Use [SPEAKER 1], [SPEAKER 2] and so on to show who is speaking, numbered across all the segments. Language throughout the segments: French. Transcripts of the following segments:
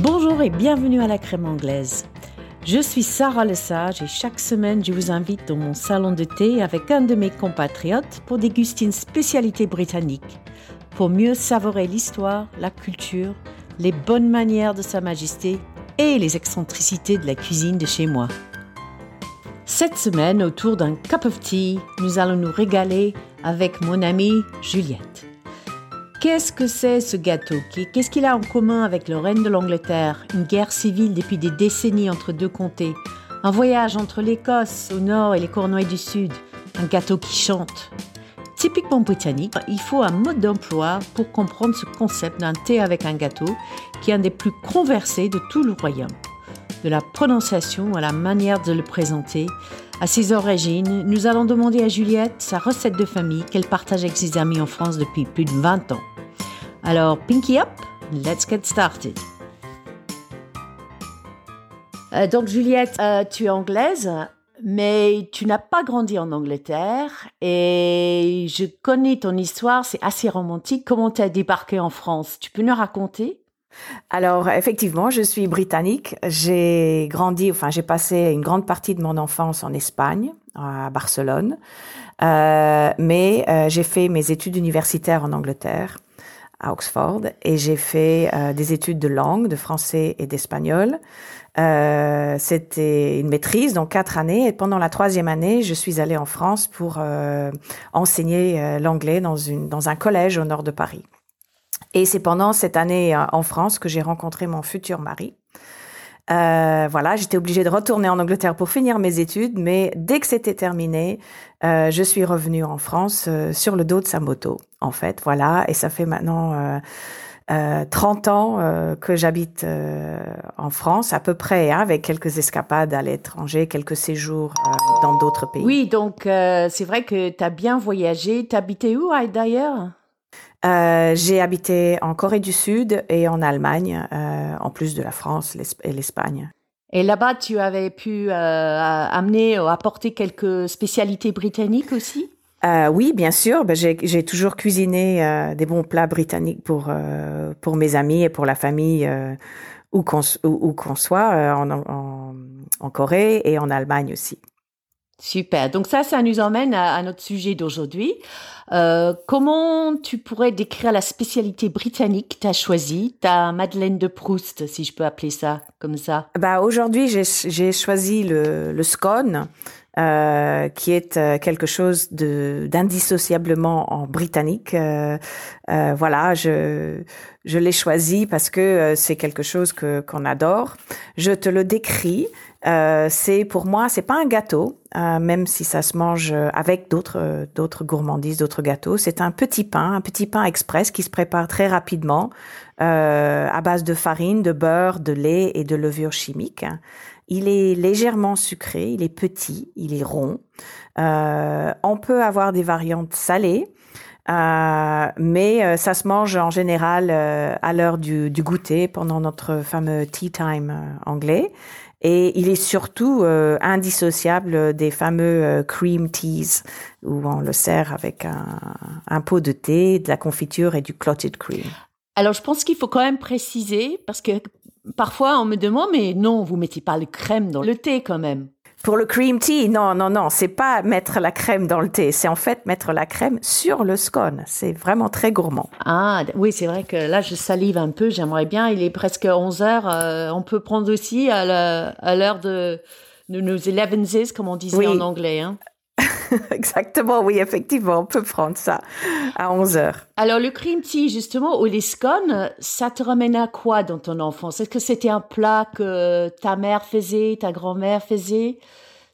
[SPEAKER 1] Bonjour et bienvenue à la crème anglaise. Je suis Sarah Lesage et chaque semaine je vous invite dans mon salon de thé avec un de mes compatriotes pour déguster une spécialité britannique, pour mieux savourer l'histoire, la culture, les bonnes manières de Sa Majesté et les excentricités de la cuisine de chez moi. Cette semaine, autour d'un cup of tea, nous allons nous régaler avec mon amie Juliette. Qu'est-ce que c'est ce gâteau Qu'est-ce qu'il a en commun avec le règne de l'Angleterre Une guerre civile depuis des décennies entre deux comtés. Un voyage entre l'Écosse au nord et les Cornouailles du sud. Un gâteau qui chante. Typiquement britannique, il faut un mode d'emploi pour comprendre ce concept d'un thé avec un gâteau qui est un des plus conversés de tout le royaume. De la prononciation à la manière de le présenter, à ses origines, nous allons demander à Juliette sa recette de famille qu'elle partage avec ses amis en France depuis plus de 20 ans. Alors, pinky up, let's get started. Euh, donc, Juliette, euh, tu es anglaise, mais tu n'as pas grandi en Angleterre et je connais ton histoire, c'est assez romantique. Comment tu as débarqué en France? Tu peux nous raconter?
[SPEAKER 2] Alors effectivement, je suis britannique. J'ai grandi, enfin j'ai passé une grande partie de mon enfance en Espagne, à Barcelone, euh, mais euh, j'ai fait mes études universitaires en Angleterre à Oxford et j'ai fait euh, des études de langue, de français et d'espagnol. Euh, C'était une maîtrise, donc quatre années. Et pendant la troisième année, je suis allée en France pour euh, enseigner euh, l'anglais dans, une, dans un collège au nord de Paris. Et c'est pendant cette année euh, en France que j'ai rencontré mon futur mari. Euh, voilà, j'étais obligée de retourner en Angleterre pour finir mes études, mais dès que c'était terminé, euh, je suis revenue en France sur le dos de sa moto, en fait, voilà, et ça fait maintenant euh, 30 euh, ans que j'habite en France, à peu près, hein, avec quelques escapades à l'étranger, quelques séjours dans d'autres pays.
[SPEAKER 1] Oui, donc c'est vrai que tu as bien voyagé. T'habitais où d'ailleurs?
[SPEAKER 2] Euh, j'ai habité en Corée du Sud et en Allemagne, euh, en plus de la France et l'Espagne.
[SPEAKER 1] Et là-bas, tu avais pu euh, amener, apporter quelques spécialités britanniques aussi?
[SPEAKER 2] Oui, bien sûr. Ben, j'ai toujours cuisiné des bons plats britanniques pour pour mes amis et pour la famille où qu'on soit en, en, en, Corée et en Allemagne aussi.
[SPEAKER 1] Super. Donc ça, ça nous emmène à, notre sujet d'aujourd'hui. Euh, comment tu pourrais décrire la spécialité britannique que tu as choisie, ta Madeleine de Proust, si je peux appeler ça comme ça
[SPEAKER 2] Bah aujourd'hui, j'ai choisi le, le scone. Euh, qui est euh, quelque chose de d'indissociablement en britannique. Euh, euh, voilà, je je l'ai choisi parce que euh, c'est quelque chose que qu'on adore. Je te le décris. Euh, c'est pour moi, c'est pas un gâteau, même si ça se mange avec d'autres d'autres gourmandises, d'autres gâteaux. C'est un petit pain, un petit pain express qui se prépare très rapidement à base de farine, de beurre, de lait et de levure chimique. Il est légèrement sucré, il est petit, il est rond. Euh, on peut avoir des variantes salées. Euh, mais ça se mange en général à l'heure du, goûter pendant notre fameux tea time anglais. Et il est surtout euh, indissociable des fameux euh, cream teas où on le sert avec un, un, pot de thé, de la confiture et du clotted cream.
[SPEAKER 1] Alors je pense qu'il faut quand même préciser parce que parfois on me demande mais non vous mettez pas le crème dans le thé quand même.
[SPEAKER 2] Pour le cream tea, non, non, non, c'est pas mettre la crème dans le thé, c'est en fait mettre la crème sur le scone. C'est vraiment très gourmand.
[SPEAKER 1] Ah, oui, c'est vrai que là, je salive un peu, j'aimerais bien. Il est presque 11 heures. Euh, on peut prendre aussi à l'heure de, de nos 11 comme on disait oui. en anglais. Hein.
[SPEAKER 2] Exactement, oui, effectivement, on peut prendre ça à 11 heures.
[SPEAKER 1] Alors, le cream tea, justement, ou les scones, ça te ramène à quoi dans ton enfance? Est-ce que c'était un plat que ta mère faisait, ta grand-mère faisait?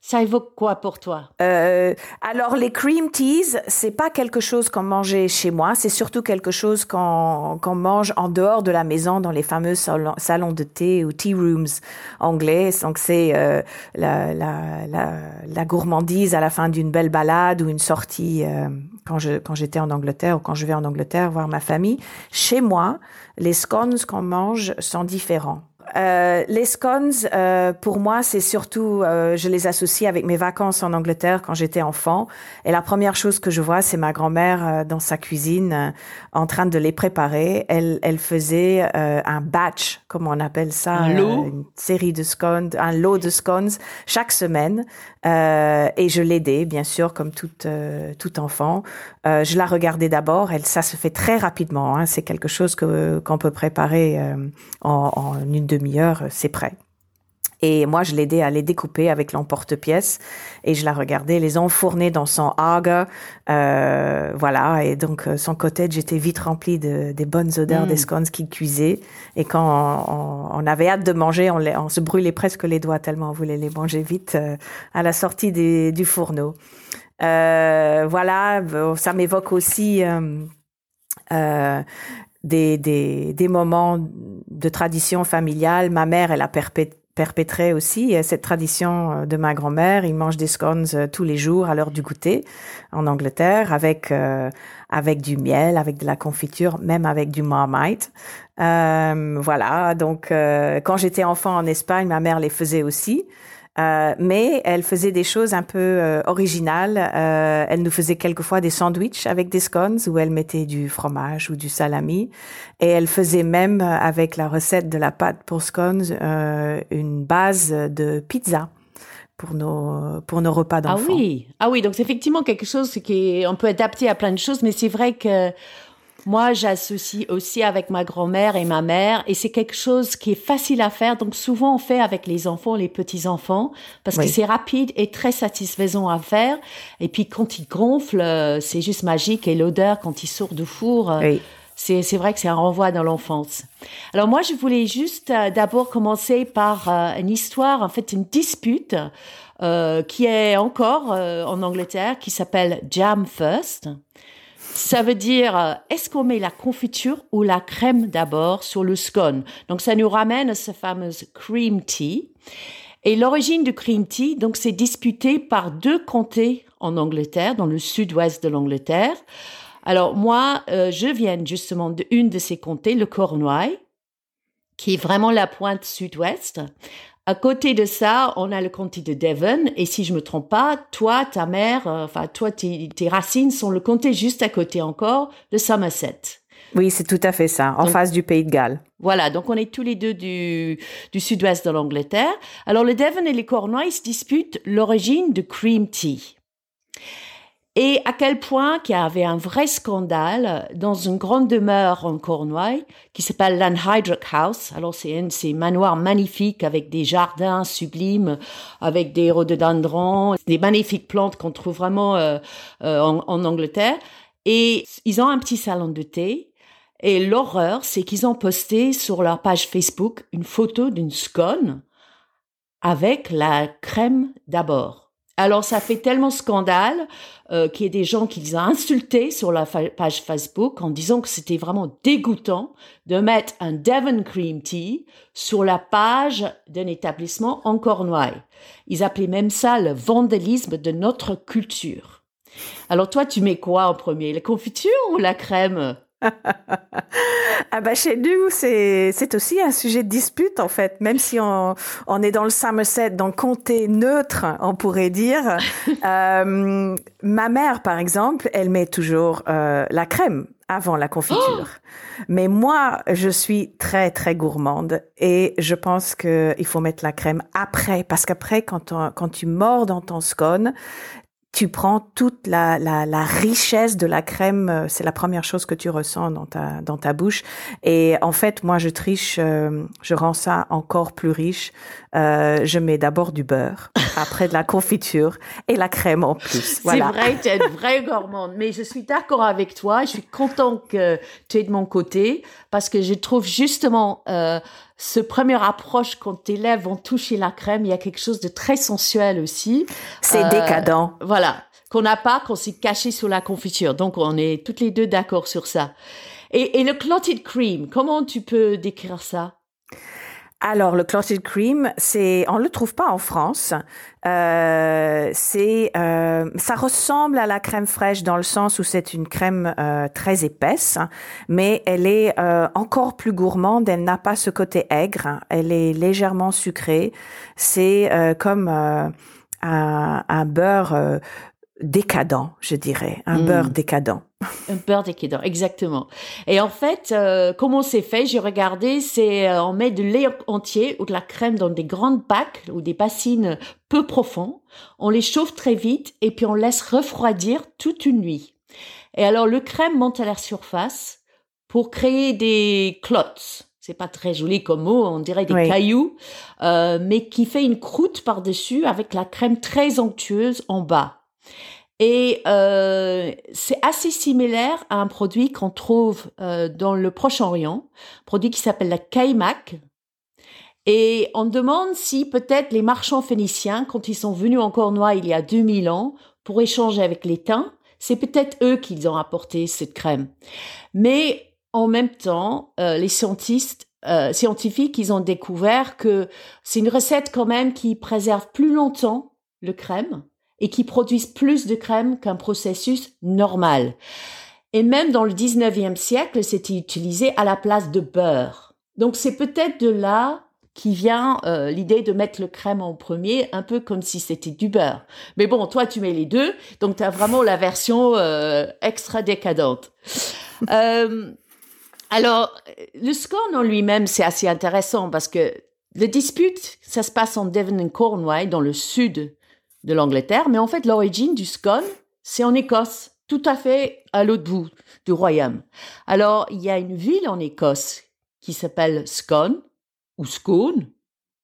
[SPEAKER 1] Ça évoque quoi pour toi?
[SPEAKER 2] Euh, Alors les cream teas, c'est pas quelque chose qu'on mangeait chez moi, c'est surtout quelque chose qu'on qu'on mange en dehors de la maison dans les fameux salons, salons de thé ou tea rooms anglais. Donc c'est euh, la, la, la, la, gourmandise à la fin d'une belle balade ou une sortie euh, quand je quand j'étais en Angleterre ou quand je vais en Angleterre voir ma famille. Chez moi, les scones qu'on mange sont différents. Euh, les scones, euh, pour moi, c'est surtout, euh, je les associe avec mes vacances en Angleterre quand j'étais enfant. Et la première chose que je vois, c'est ma grand-mère euh, dans sa cuisine en train de les préparer. Elle, elle faisait un batch, comme on appelle ça,
[SPEAKER 1] un lot.
[SPEAKER 2] une série de scones, un lot de scones chaque semaine. Et je l'aidais, bien sûr, comme tout, tout enfant. je la regardais d'abord. Elle, ça se fait très rapidement. Hein. C'est quelque chose que qu'on peut préparer en, en une demi-heure. C'est prêt. Et moi, je l'aidais à les découper avec l'emporte-pièce et je la regardais les enfourner dans son aga. Euh, voilà. Et donc, euh, son cottage j'étais vite rempli de, des bonnes odeurs des mm. scones qui cuisaient. Et quand on, avait hâte de manger, on, on, se brûlait presque les doigts tellement on voulait les manger vite euh, à la sortie des, du fourneau. Euh, voilà. Ça m'évoque aussi... Euh, des, des, des, moments de tradition familiale. Ma mère, elle a perpétué perpétrer aussi cette tradition euh, de ma grand-mère. Ils mangent des scones euh, tous les jours à l'heure du goûter en Angleterre avec euh, avec du miel, avec de la confiture, même avec du marmite. Euh, voilà. Donc quand j'étais enfant en Espagne, ma mère les faisait aussi. Euh, mais elle faisait des choses un peu euh, originales. Euh, elle nous faisait quelquefois des sandwichs avec des scones où elle mettait du fromage ou du salami. Et elle faisait même avec la recette de la pâte pour scones une base de pizza pour nos pour nos repas d'enfants.
[SPEAKER 1] Ah oui, ah oui, donc c'est effectivement quelque chose qui on peut adapter à plein de choses, mais c'est vrai que moi, j'associe aussi avec ma grand-mère et ma mère, et c'est quelque chose qui est facile à faire. Donc souvent, on fait avec les enfants, les petits enfants, parce que c'est rapide et très satisfaisant à faire. Et puis quand ils gonflent, euh, c'est juste magique. Et l'odeur quand ils sortent du four. Euh, c'est, vrai que c'est un renvoi dans l'enfance. Alors moi, je voulais juste euh, d'abord commencer par une histoire, en fait, une dispute qui est encore en Angleterre, qui s'appelle Jam First. Ça veut dire, euh, est-ce qu'on met la confiture ou la crème d'abord sur le scone? Donc ça nous ramène à ce fameux cream tea. Et l'origine du cream tea, donc c'est disputé par deux comtés en Angleterre, dans le sud-ouest de l'Angleterre. Alors moi, euh, je viens justement d'une de ces comtés, le Cornouailles, qui est vraiment la pointe sud-ouest. À côté de ça, on a le comté de Devon. Et si je me trompe pas, toi, ta mère, euh, enfin, toi, tes, racines sont le comté juste à côté encore, de Somerset.
[SPEAKER 2] Oui, c'est tout à fait ça, en face du Pays de Galles.
[SPEAKER 1] Voilà, donc on est tous les deux du, du sud-ouest de l'Angleterre. Alors le Devon et les Cornouailles se disputent l'origine de cream tea et à quel point qu'il y avait un vrai scandale dans une grande demeure en Cornouailles qui s'appelle Lanhydrock House. Alors c'est un ces manoirs magnifiques avec des jardins sublimes, avec des rhododendrons, des magnifiques plantes qu'on trouve vraiment euh, euh, en Angleterre. Et ils ont un petit salon de thé. Et l'horreur, c'est qu'ils ont posté sur leur page Facebook une photo d'une scone avec la crème d'abord. Alors ça fait tellement scandale euh, qu'il y a des gens qui les ont insultés sur la page Facebook en disant que c'était vraiment dégoûtant de mettre un Devon Cream Tea sur la page d'un établissement en Cornouailles. Ils appelaient même ça le vandalisme de notre culture. Alors toi, tu mets quoi en premier, la confiture ou la crème?
[SPEAKER 2] ah bah chez nous, c'est, c'est aussi un sujet de dispute en fait, même si on, on est dans le Somerset, dans le comté neutre, on pourrait dire. euh, ma mère, par exemple, elle met toujours euh, la crème avant la confiture. Oh Mais moi, je suis très très gourmande et je pense que il faut mettre la crème après parce qu'après quand quand tu mords dans ton scone, tu prends toute la, la, la, richesse de la crème, euh, c'est la première chose que tu ressens dans ta, dans ta bouche. Et en fait, moi, je triche, euh, je rends ça encore plus riche. Euh, je mets d'abord du beurre, après de la confiture et la crème en plus.
[SPEAKER 1] Voilà. C'est vrai, tu es une vraie gourmande. Mais je suis d'accord avec toi. Je suis content que tu es de mon côté parce que je trouve justement euh, ce premier approche quand tes lèvres vont toucher la crème, il y a quelque chose de très sensuel aussi.
[SPEAKER 2] C'est euh, décadent.
[SPEAKER 1] Voilà, qu'on n'a pas quand c'est caché sous la confiture. Donc on est toutes les deux d'accord sur ça. Et, et le clotted cream, comment tu peux décrire ça?
[SPEAKER 2] Alors, le clotted cream, c'est, on le trouve pas en France. Euh, c'est, euh, ça ressemble à la crème fraîche dans le sens où c'est une crème euh, très épaisse, mais elle est euh, encore plus gourmande. Elle n'a pas ce côté aigre. Elle est légèrement sucrée. C'est euh, comme un, un, beurre décadent, je dirais, un mm. beurre décadent.
[SPEAKER 1] Un beurre décadent, exactement. Et en fait, euh, comment c'est fait J'ai regardé, c'est euh, on met de lait entier ou de la crème dans des grandes bacs ou des bassines peu profonds. On les chauffe très vite et puis on laisse refroidir toute une nuit. Et alors le crème monte à la surface pour créer des clots. C'est pas très joli comme mot, on dirait des cailloux, euh, mais qui fait une croûte par-dessus avec la crème très onctueuse en bas. Et euh, c'est assez similaire à un produit qu'on trouve euh, dans le Proche-Orient, produit qui s'appelle la kaimak. Et on demande si peut-être les marchands phéniciens, quand ils sont venus en Cornouailles il y a 2000 ans pour échanger avec les c'est peut-être eux qui ont apporté cette crème. Mais en même temps, euh, les euh, scientifiques, ils ont découvert que c'est une recette quand même qui préserve plus longtemps le crème et qui produisent plus de crème qu'un processus normal. Et même dans le 19e siècle, c'était utilisé à la place de beurre. Donc c'est peut-être de là qui vient euh, l'idée de mettre le crème en premier, un peu comme si c'était du beurre. Mais bon, toi, tu mets les deux, donc tu as vraiment la version euh, extra décadente. euh, alors, le scone en lui-même, c'est assez intéressant parce que le dispute, ça se passe en Devon and Cornwall, dans le sud de l'Angleterre, mais en fait l'origine du scone, c'est en Écosse, tout à fait à l'autre bout du royaume. Alors il y a une ville en Écosse qui s'appelle Scone ou Scone,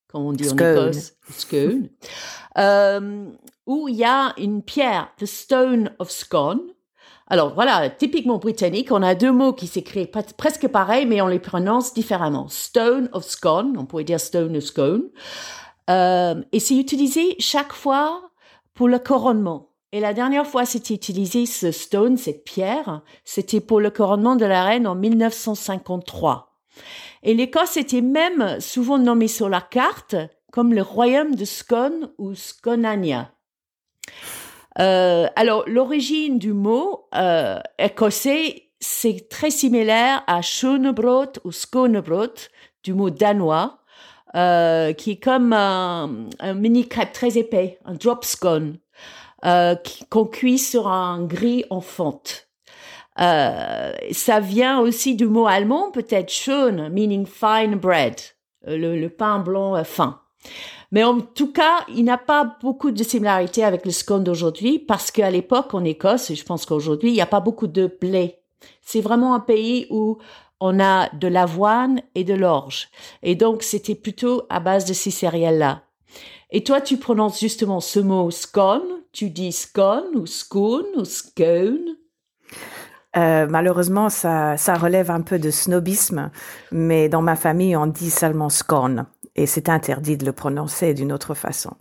[SPEAKER 1] comme on dit en Écosse, Scone, euh, où il y a une pierre, the Stone of Scone. Alors voilà, typiquement britannique, on a deux mots qui s'écrivent presque pareil, mais on les prononce différemment. Stone of Scone, on pourrait dire Stone of Scone. Euh, et c'est utilisé chaque fois pour le couronnement. Et la dernière fois c'était utilisé ce stone, cette pierre, c'était pour le couronnement de la reine en 1953. Et l'Écosse était même souvent nommée sur la carte comme le royaume de Scone ou Sconania. Euh, alors l'origine du mot euh, écossais, c'est très similaire à Schonebrot ou Skonebrot du mot danois euh, qui est comme un, mini crêpe très épais, un drop scone, euh, qu'on cuit sur un gris en fonte. Euh, ça vient aussi du mot allemand, peut-être schon, meaning fine bread, euh, le, pain blanc fin. Mais en tout cas, il n'a pas beaucoup de similarités avec le scone d'aujourd'hui parce qu'à l'époque, en Écosse, et je pense qu'aujourd'hui, il n'y a pas beaucoup de blé. C'est vraiment un pays où on a de l'avoine et de l'orge. Et donc, c'était plutôt à base de ces céréales-là. Et toi, tu prononces justement ce mot scone. Tu dis scone ou scone ou scone.
[SPEAKER 2] Euh, malheureusement, ça, ça relève un peu de snobisme, mais dans ma famille, on dit seulement scone. Et c'est interdit de le prononcer d'une autre façon.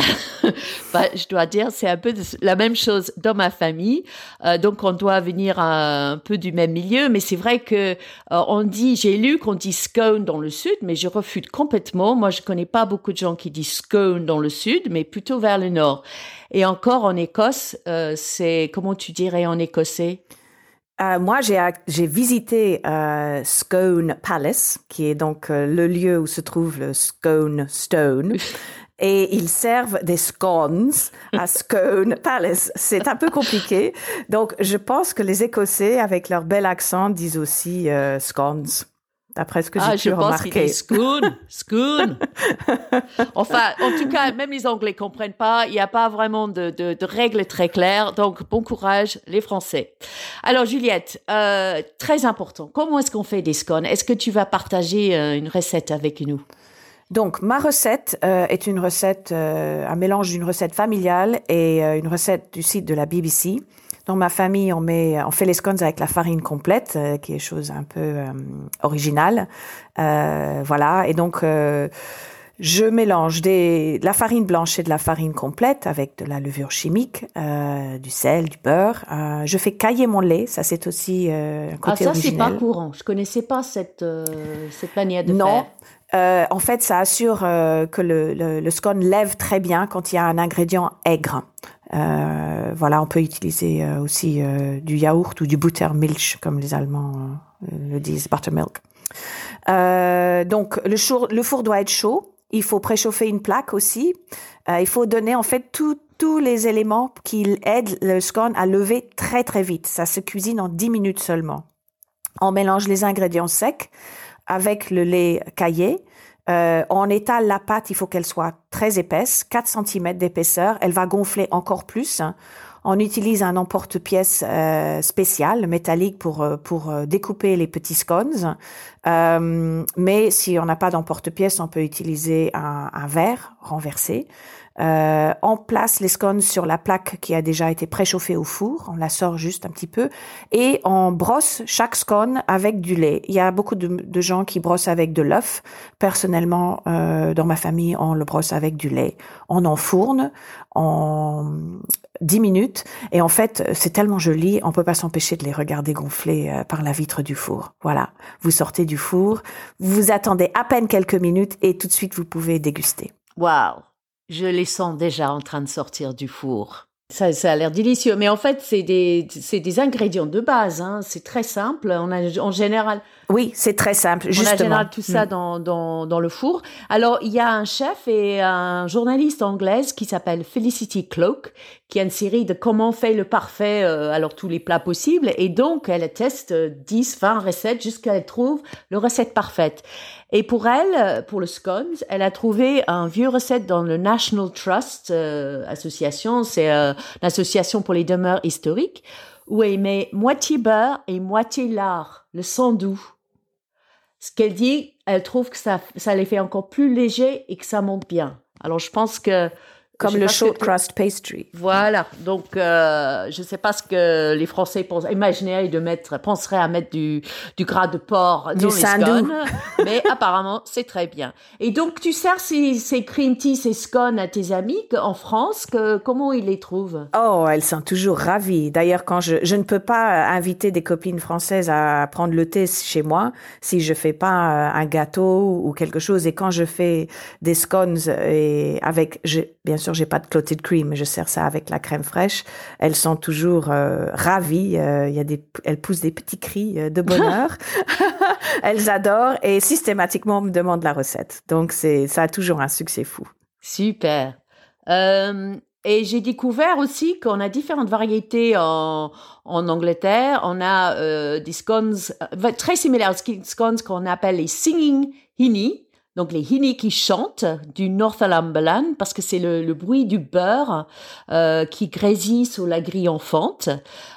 [SPEAKER 1] bah, je dois dire, c'est un peu la même chose dans ma famille. Euh, donc, on doit venir un peu du même milieu. Mais c'est vrai que euh, on dit, j'ai lu qu'on dit scone dans le sud, mais je refute complètement. Moi, je connais pas beaucoup de gens qui disent scone dans le sud, mais plutôt vers le nord. Et encore en Écosse, euh, c'est comment tu dirais en écossais?
[SPEAKER 2] Euh, moi, j'ai visité euh, Scone Palace, qui est donc euh, le lieu où se trouve le Scone Stone. et ils servent des scones à Scone Palace. C'est un peu compliqué. Donc, je pense que les Écossais, avec leur bel accent, disent aussi euh, scones. D'après ce que
[SPEAKER 1] ah,
[SPEAKER 2] j'ai pu remarquer.
[SPEAKER 1] Scone, scone. enfin, en tout cas, même les Anglais comprennent pas. Il n'y a pas vraiment de, de, de, règles très claires. Donc, bon courage, les Français. Alors, Juliette, euh, très important. Comment est-ce qu'on fait des scones? Est-ce que tu vas partager euh, une recette avec nous?
[SPEAKER 2] Donc, ma recette euh, est une recette, euh, un mélange d'une recette familiale et euh, une recette du site de la BBC. Dans ma famille, on met, on fait les scones avec la farine complète, qui est chose un peu originale. voilà. Et donc, je mélange des, de la farine blanche et de la farine complète avec de la levure chimique, du sel, du beurre. je fais cailler mon lait. Ça, c'est aussi un côté
[SPEAKER 1] ah,
[SPEAKER 2] ça,
[SPEAKER 1] c'est pas courant. Je connaissais pas cette cette manière de
[SPEAKER 2] non.
[SPEAKER 1] faire.
[SPEAKER 2] Euh, en fait, ça assure euh, que le, le, le, scone lève très bien quand il y a un ingrédient aigre. Euh, voilà, on peut utiliser euh, aussi euh, du yaourt ou du buttermilch, comme les Allemands le disent, buttermilk. donc, le, four, le four doit être chaud. il faut préchauffer une plaque aussi. il faut donner en fait tous les éléments qui aident le scone à lever très très vite. Ça se cuisine en 10 minutes seulement. On mélange les ingrédients secs avec le lait caillé. Euh, on étale la pâte, il faut qu'elle soit très épaisse, 4 cm d'épaisseur. Elle va gonfler encore plus. On utilise un emporte-pièce euh, spécial, métallique, pour, euh, pour euh, découper les petits scones. Euh, mais si on n'a pas d'emporte-pièce, on peut utiliser un, verre renversé. Euh, on place les scones sur la plaque qui a déjà été préchauffée au four, on la sort juste un petit peu et on brosse chaque scone avec du lait. Il y a beaucoup de, gens qui brossent avec de l'œuf. Personnellement, euh, dans ma famille, on le brosse avec du lait. On enfourne en 10 minutes et en fait, c'est tellement joli, on peut pas s'empêcher de les regarder gonfler par la vitre du four. Voilà, vous sortez du four, vous attendez à peine quelques minutes et tout de suite vous pouvez déguster.
[SPEAKER 1] Waouh je les sens déjà en train de sortir du four. Ça, ça a l'air délicieux, mais en fait, c'est des, c'est des ingrédients de base. Hein. C'est très simple. On a en général.
[SPEAKER 2] Oui, c'est très simple. Justement.
[SPEAKER 1] On a en général tout ça mm. dans, dans, dans le four. Alors, il y a un chef et un journaliste anglaise qui s'appelle Felicity Cloak, qui a une série de comment on fait le parfait, euh, alors tous les plats possibles. Et donc, elle teste 10, 20 recettes jusqu'à elle trouve le recette parfaite. Et pour elle, pour le scones, elle a trouvé un vieux recette dans le National Trust euh, Association, c'est euh, l'association pour les demeures historiques, où elle met moitié beurre et moitié lard, le sang doux. Ce qu'elle dit, elle trouve que ça, ça les fait encore plus léger et que ça monte bien. Alors je pense que
[SPEAKER 2] comme le short crust pastry.
[SPEAKER 1] Voilà. Donc, euh, je ne sais pas ce que les Français pensent, imagineraient de mettre, penseraient à mettre du, du gras de porc
[SPEAKER 2] du
[SPEAKER 1] dans les scones. mais apparemment, c'est très bien. Et donc, tu sers ces, ces cream tea, ces scones à tes amis en France. Que, comment ils les trouvent?
[SPEAKER 2] Oh, elles sont toujours ravies. D'ailleurs, quand je, je ne peux pas inviter des copines françaises à prendre le thé chez moi si je fais pas un gâteau ou quelque chose. Et quand je fais des scones et avec, je, bien sûr, j'ai pas de clotted cream, mais je sers ça avec la crème fraîche. Elles sont toujours euh, ravies. Euh, il y a des, elles poussent des petits cris euh, de bonheur. elles adorent et systématiquement me demandent la recette. Donc c'est, ça a toujours un succès fou.
[SPEAKER 1] Super. et j'ai découvert aussi qu'on a différentes variétés en, en Angleterre. On a des scones très similaires aux scones qu'on appelle les singing hinny donc les Hini qui chantent du Northumberland parce que c'est le, bruit du beurre euh, qui grésille sur la grille enfante.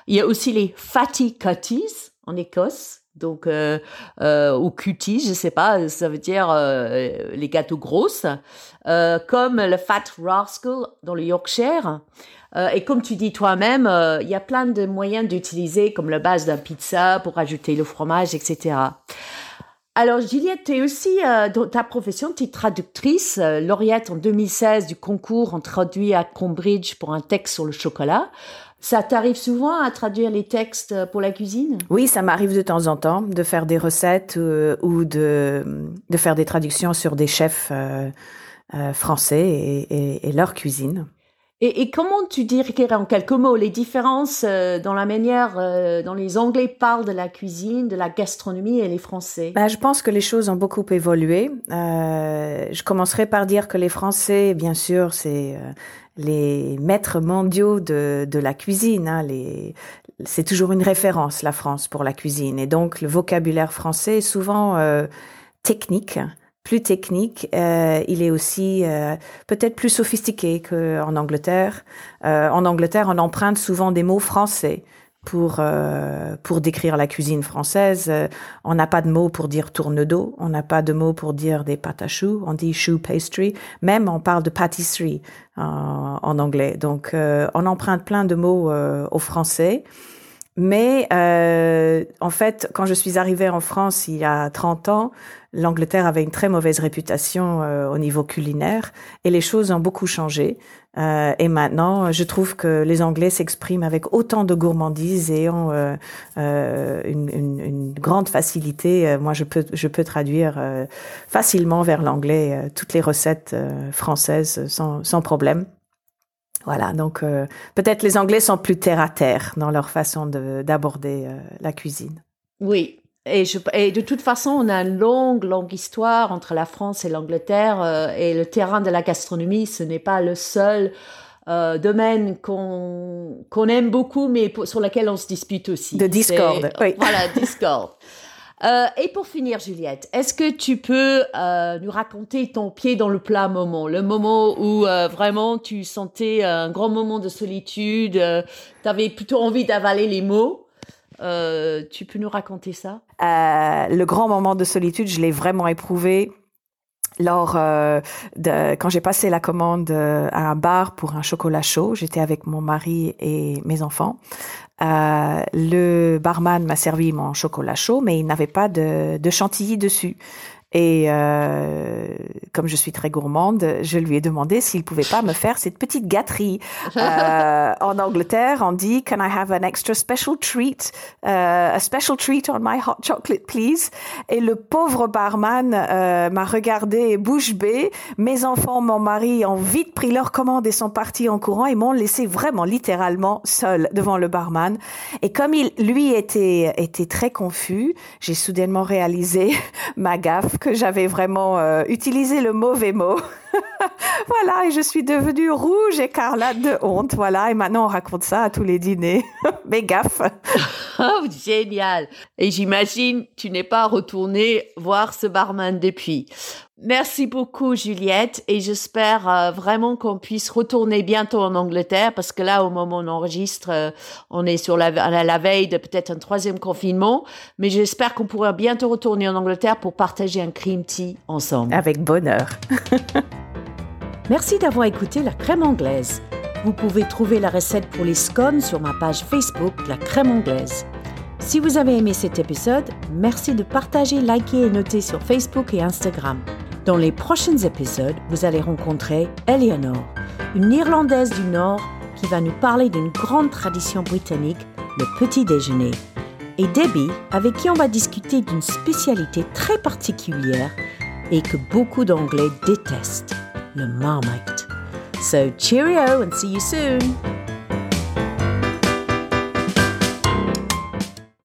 [SPEAKER 1] Il y a aussi les Fatty Cutties en Écosse. Donc, euh, euh, ou cuties, je sais pas, ça veut dire euh, les gâteaux grosses, euh, comme le Fat Rascal dans le Yorkshire. et comme tu dis toi-même, il y a plein de moyens d'utiliser comme la base d'un pizza pour ajouter le fromage, etc. Alors, Juliette, tu es aussi, euh, dans ta profession, tu es traductrice, euh, lauréate en 2016 du concours en traduit à Cambridge pour un texte sur le chocolat. Ça t'arrive souvent à traduire les textes pour la cuisine?
[SPEAKER 2] Oui, ça m'arrive de temps en temps de faire des recettes euh, ou de, de faire des traductions sur des chefs français et, et, et leur cuisine.
[SPEAKER 1] Et, et, comment tu dirais en quelques mots les différences euh, dans la manière euh, dont les Anglais parlent de la cuisine, de la gastronomie et les Français?
[SPEAKER 2] Ben, Je pense que les choses ont beaucoup évolué. Euh, je commencerai par dire que les Français, bien sûr, c'est euh, les maîtres mondiaux de, de la cuisine. Hein, les, c'est toujours une référence, la France, pour la cuisine. Et donc, le vocabulaire français est souvent technique plus technique, euh, il est aussi euh, peut-être plus sophistiqué qu'en Angleterre. Euh, en Angleterre, on emprunte souvent des mots français pour euh, pour décrire la cuisine française. Euh, on n'a pas de mots pour dire tourne d'eau, on n'a pas de mots pour dire des pâtes à choux, on dit choux pastry. Même on parle de pâtisserie en, en anglais. Donc on emprunte plein de mots au français. Mais euh, en fait, quand je suis arrivée en France il y a 30 ans, l'Angleterre avait une très mauvaise réputation euh, au niveau culinaire et les choses ont beaucoup changé. Euh, et maintenant, je trouve que les Anglais s'expriment avec autant de gourmandise et ont euh, euh, une, une, une, grande facilité. Moi, je peux, je peux traduire facilement vers l'anglais toutes les recettes françaises sans, sans problème. Voilà, donc euh, peut-être les Anglais sont plus terre à terre dans leur façon d'aborder euh, la cuisine.
[SPEAKER 1] Oui, Et, je, et, de toute façon, on a une longue, longue histoire entre la France et l'Angleterre. Euh, et le terrain de la gastronomie, ce n'est pas le seul domaine qu'on qu'on aime beaucoup, mais sur lequel on se dispute aussi.
[SPEAKER 2] De discorde, oui.
[SPEAKER 1] Voilà, discorde. Euh, et pour finir, Juliette, est-ce que tu peux euh, nous raconter ton pied dans le plat moment, le moment où euh, vraiment tu sentais un grand moment de solitude, tu avais plutôt envie d'avaler les mots. Tu peux nous raconter ça?
[SPEAKER 2] Le grand moment de solitude, je l'ai vraiment éprouvé lors quand j'ai passé la commande à un bar pour un chocolat chaud, j'étais avec mon mari et mes enfants. Euh, le barman m'a servi mon chocolat chaud, mais il n'avait pas de, de chantilly dessus. Et euh, comme je suis très gourmande, je lui ai demandé s'il pouvait pas me faire cette petite gâterie. Euh, en Angleterre, on dit Can I have an extra special treat, uh, a special treat on my hot chocolate, please? Et le pauvre barman euh, m'a regardé bouche bée. Mes enfants, mon mari ont vite pris leur commande et sont partis en courant et m'ont laissé vraiment littéralement seul devant le barman. Et comme il, lui était était très confus, j'ai soudainement réalisé ma gaffe que j'avais vraiment euh, utilisé le mauvais mot. voilà, et je suis devenue rouge écarlate de honte. Voilà, et maintenant on raconte ça à tous les dîners. Mes gaffes.
[SPEAKER 1] oh, génial. Et j'imagine tu n'es pas retourné voir ce barman depuis. Merci beaucoup Juliette et j'espère euh, vraiment qu'on puisse retourner bientôt en Angleterre parce que là au moment où on enregistre euh, on est sur la, la veille de peut-être un troisième confinement mais j'espère qu'on pourra bientôt retourner en Angleterre pour partager un cream tea ensemble.
[SPEAKER 2] Avec bonheur.
[SPEAKER 1] Merci d'avoir écouté la crème anglaise. Vous pouvez trouver la recette pour les scones sur ma page Facebook La crème anglaise. Si vous avez aimé cet épisode, merci de partager, liker et noter sur Facebook et Instagram. Dans les prochains épisodes, vous allez rencontrer Eleanor, une Irlandaise du Nord qui va nous parler d'une grande tradition britannique, le petit déjeuner. Et Debbie, avec qui on va discuter d'une spécialité très particulière et que beaucoup d'Anglais détestent, Marmite. So cheerio and see you soon!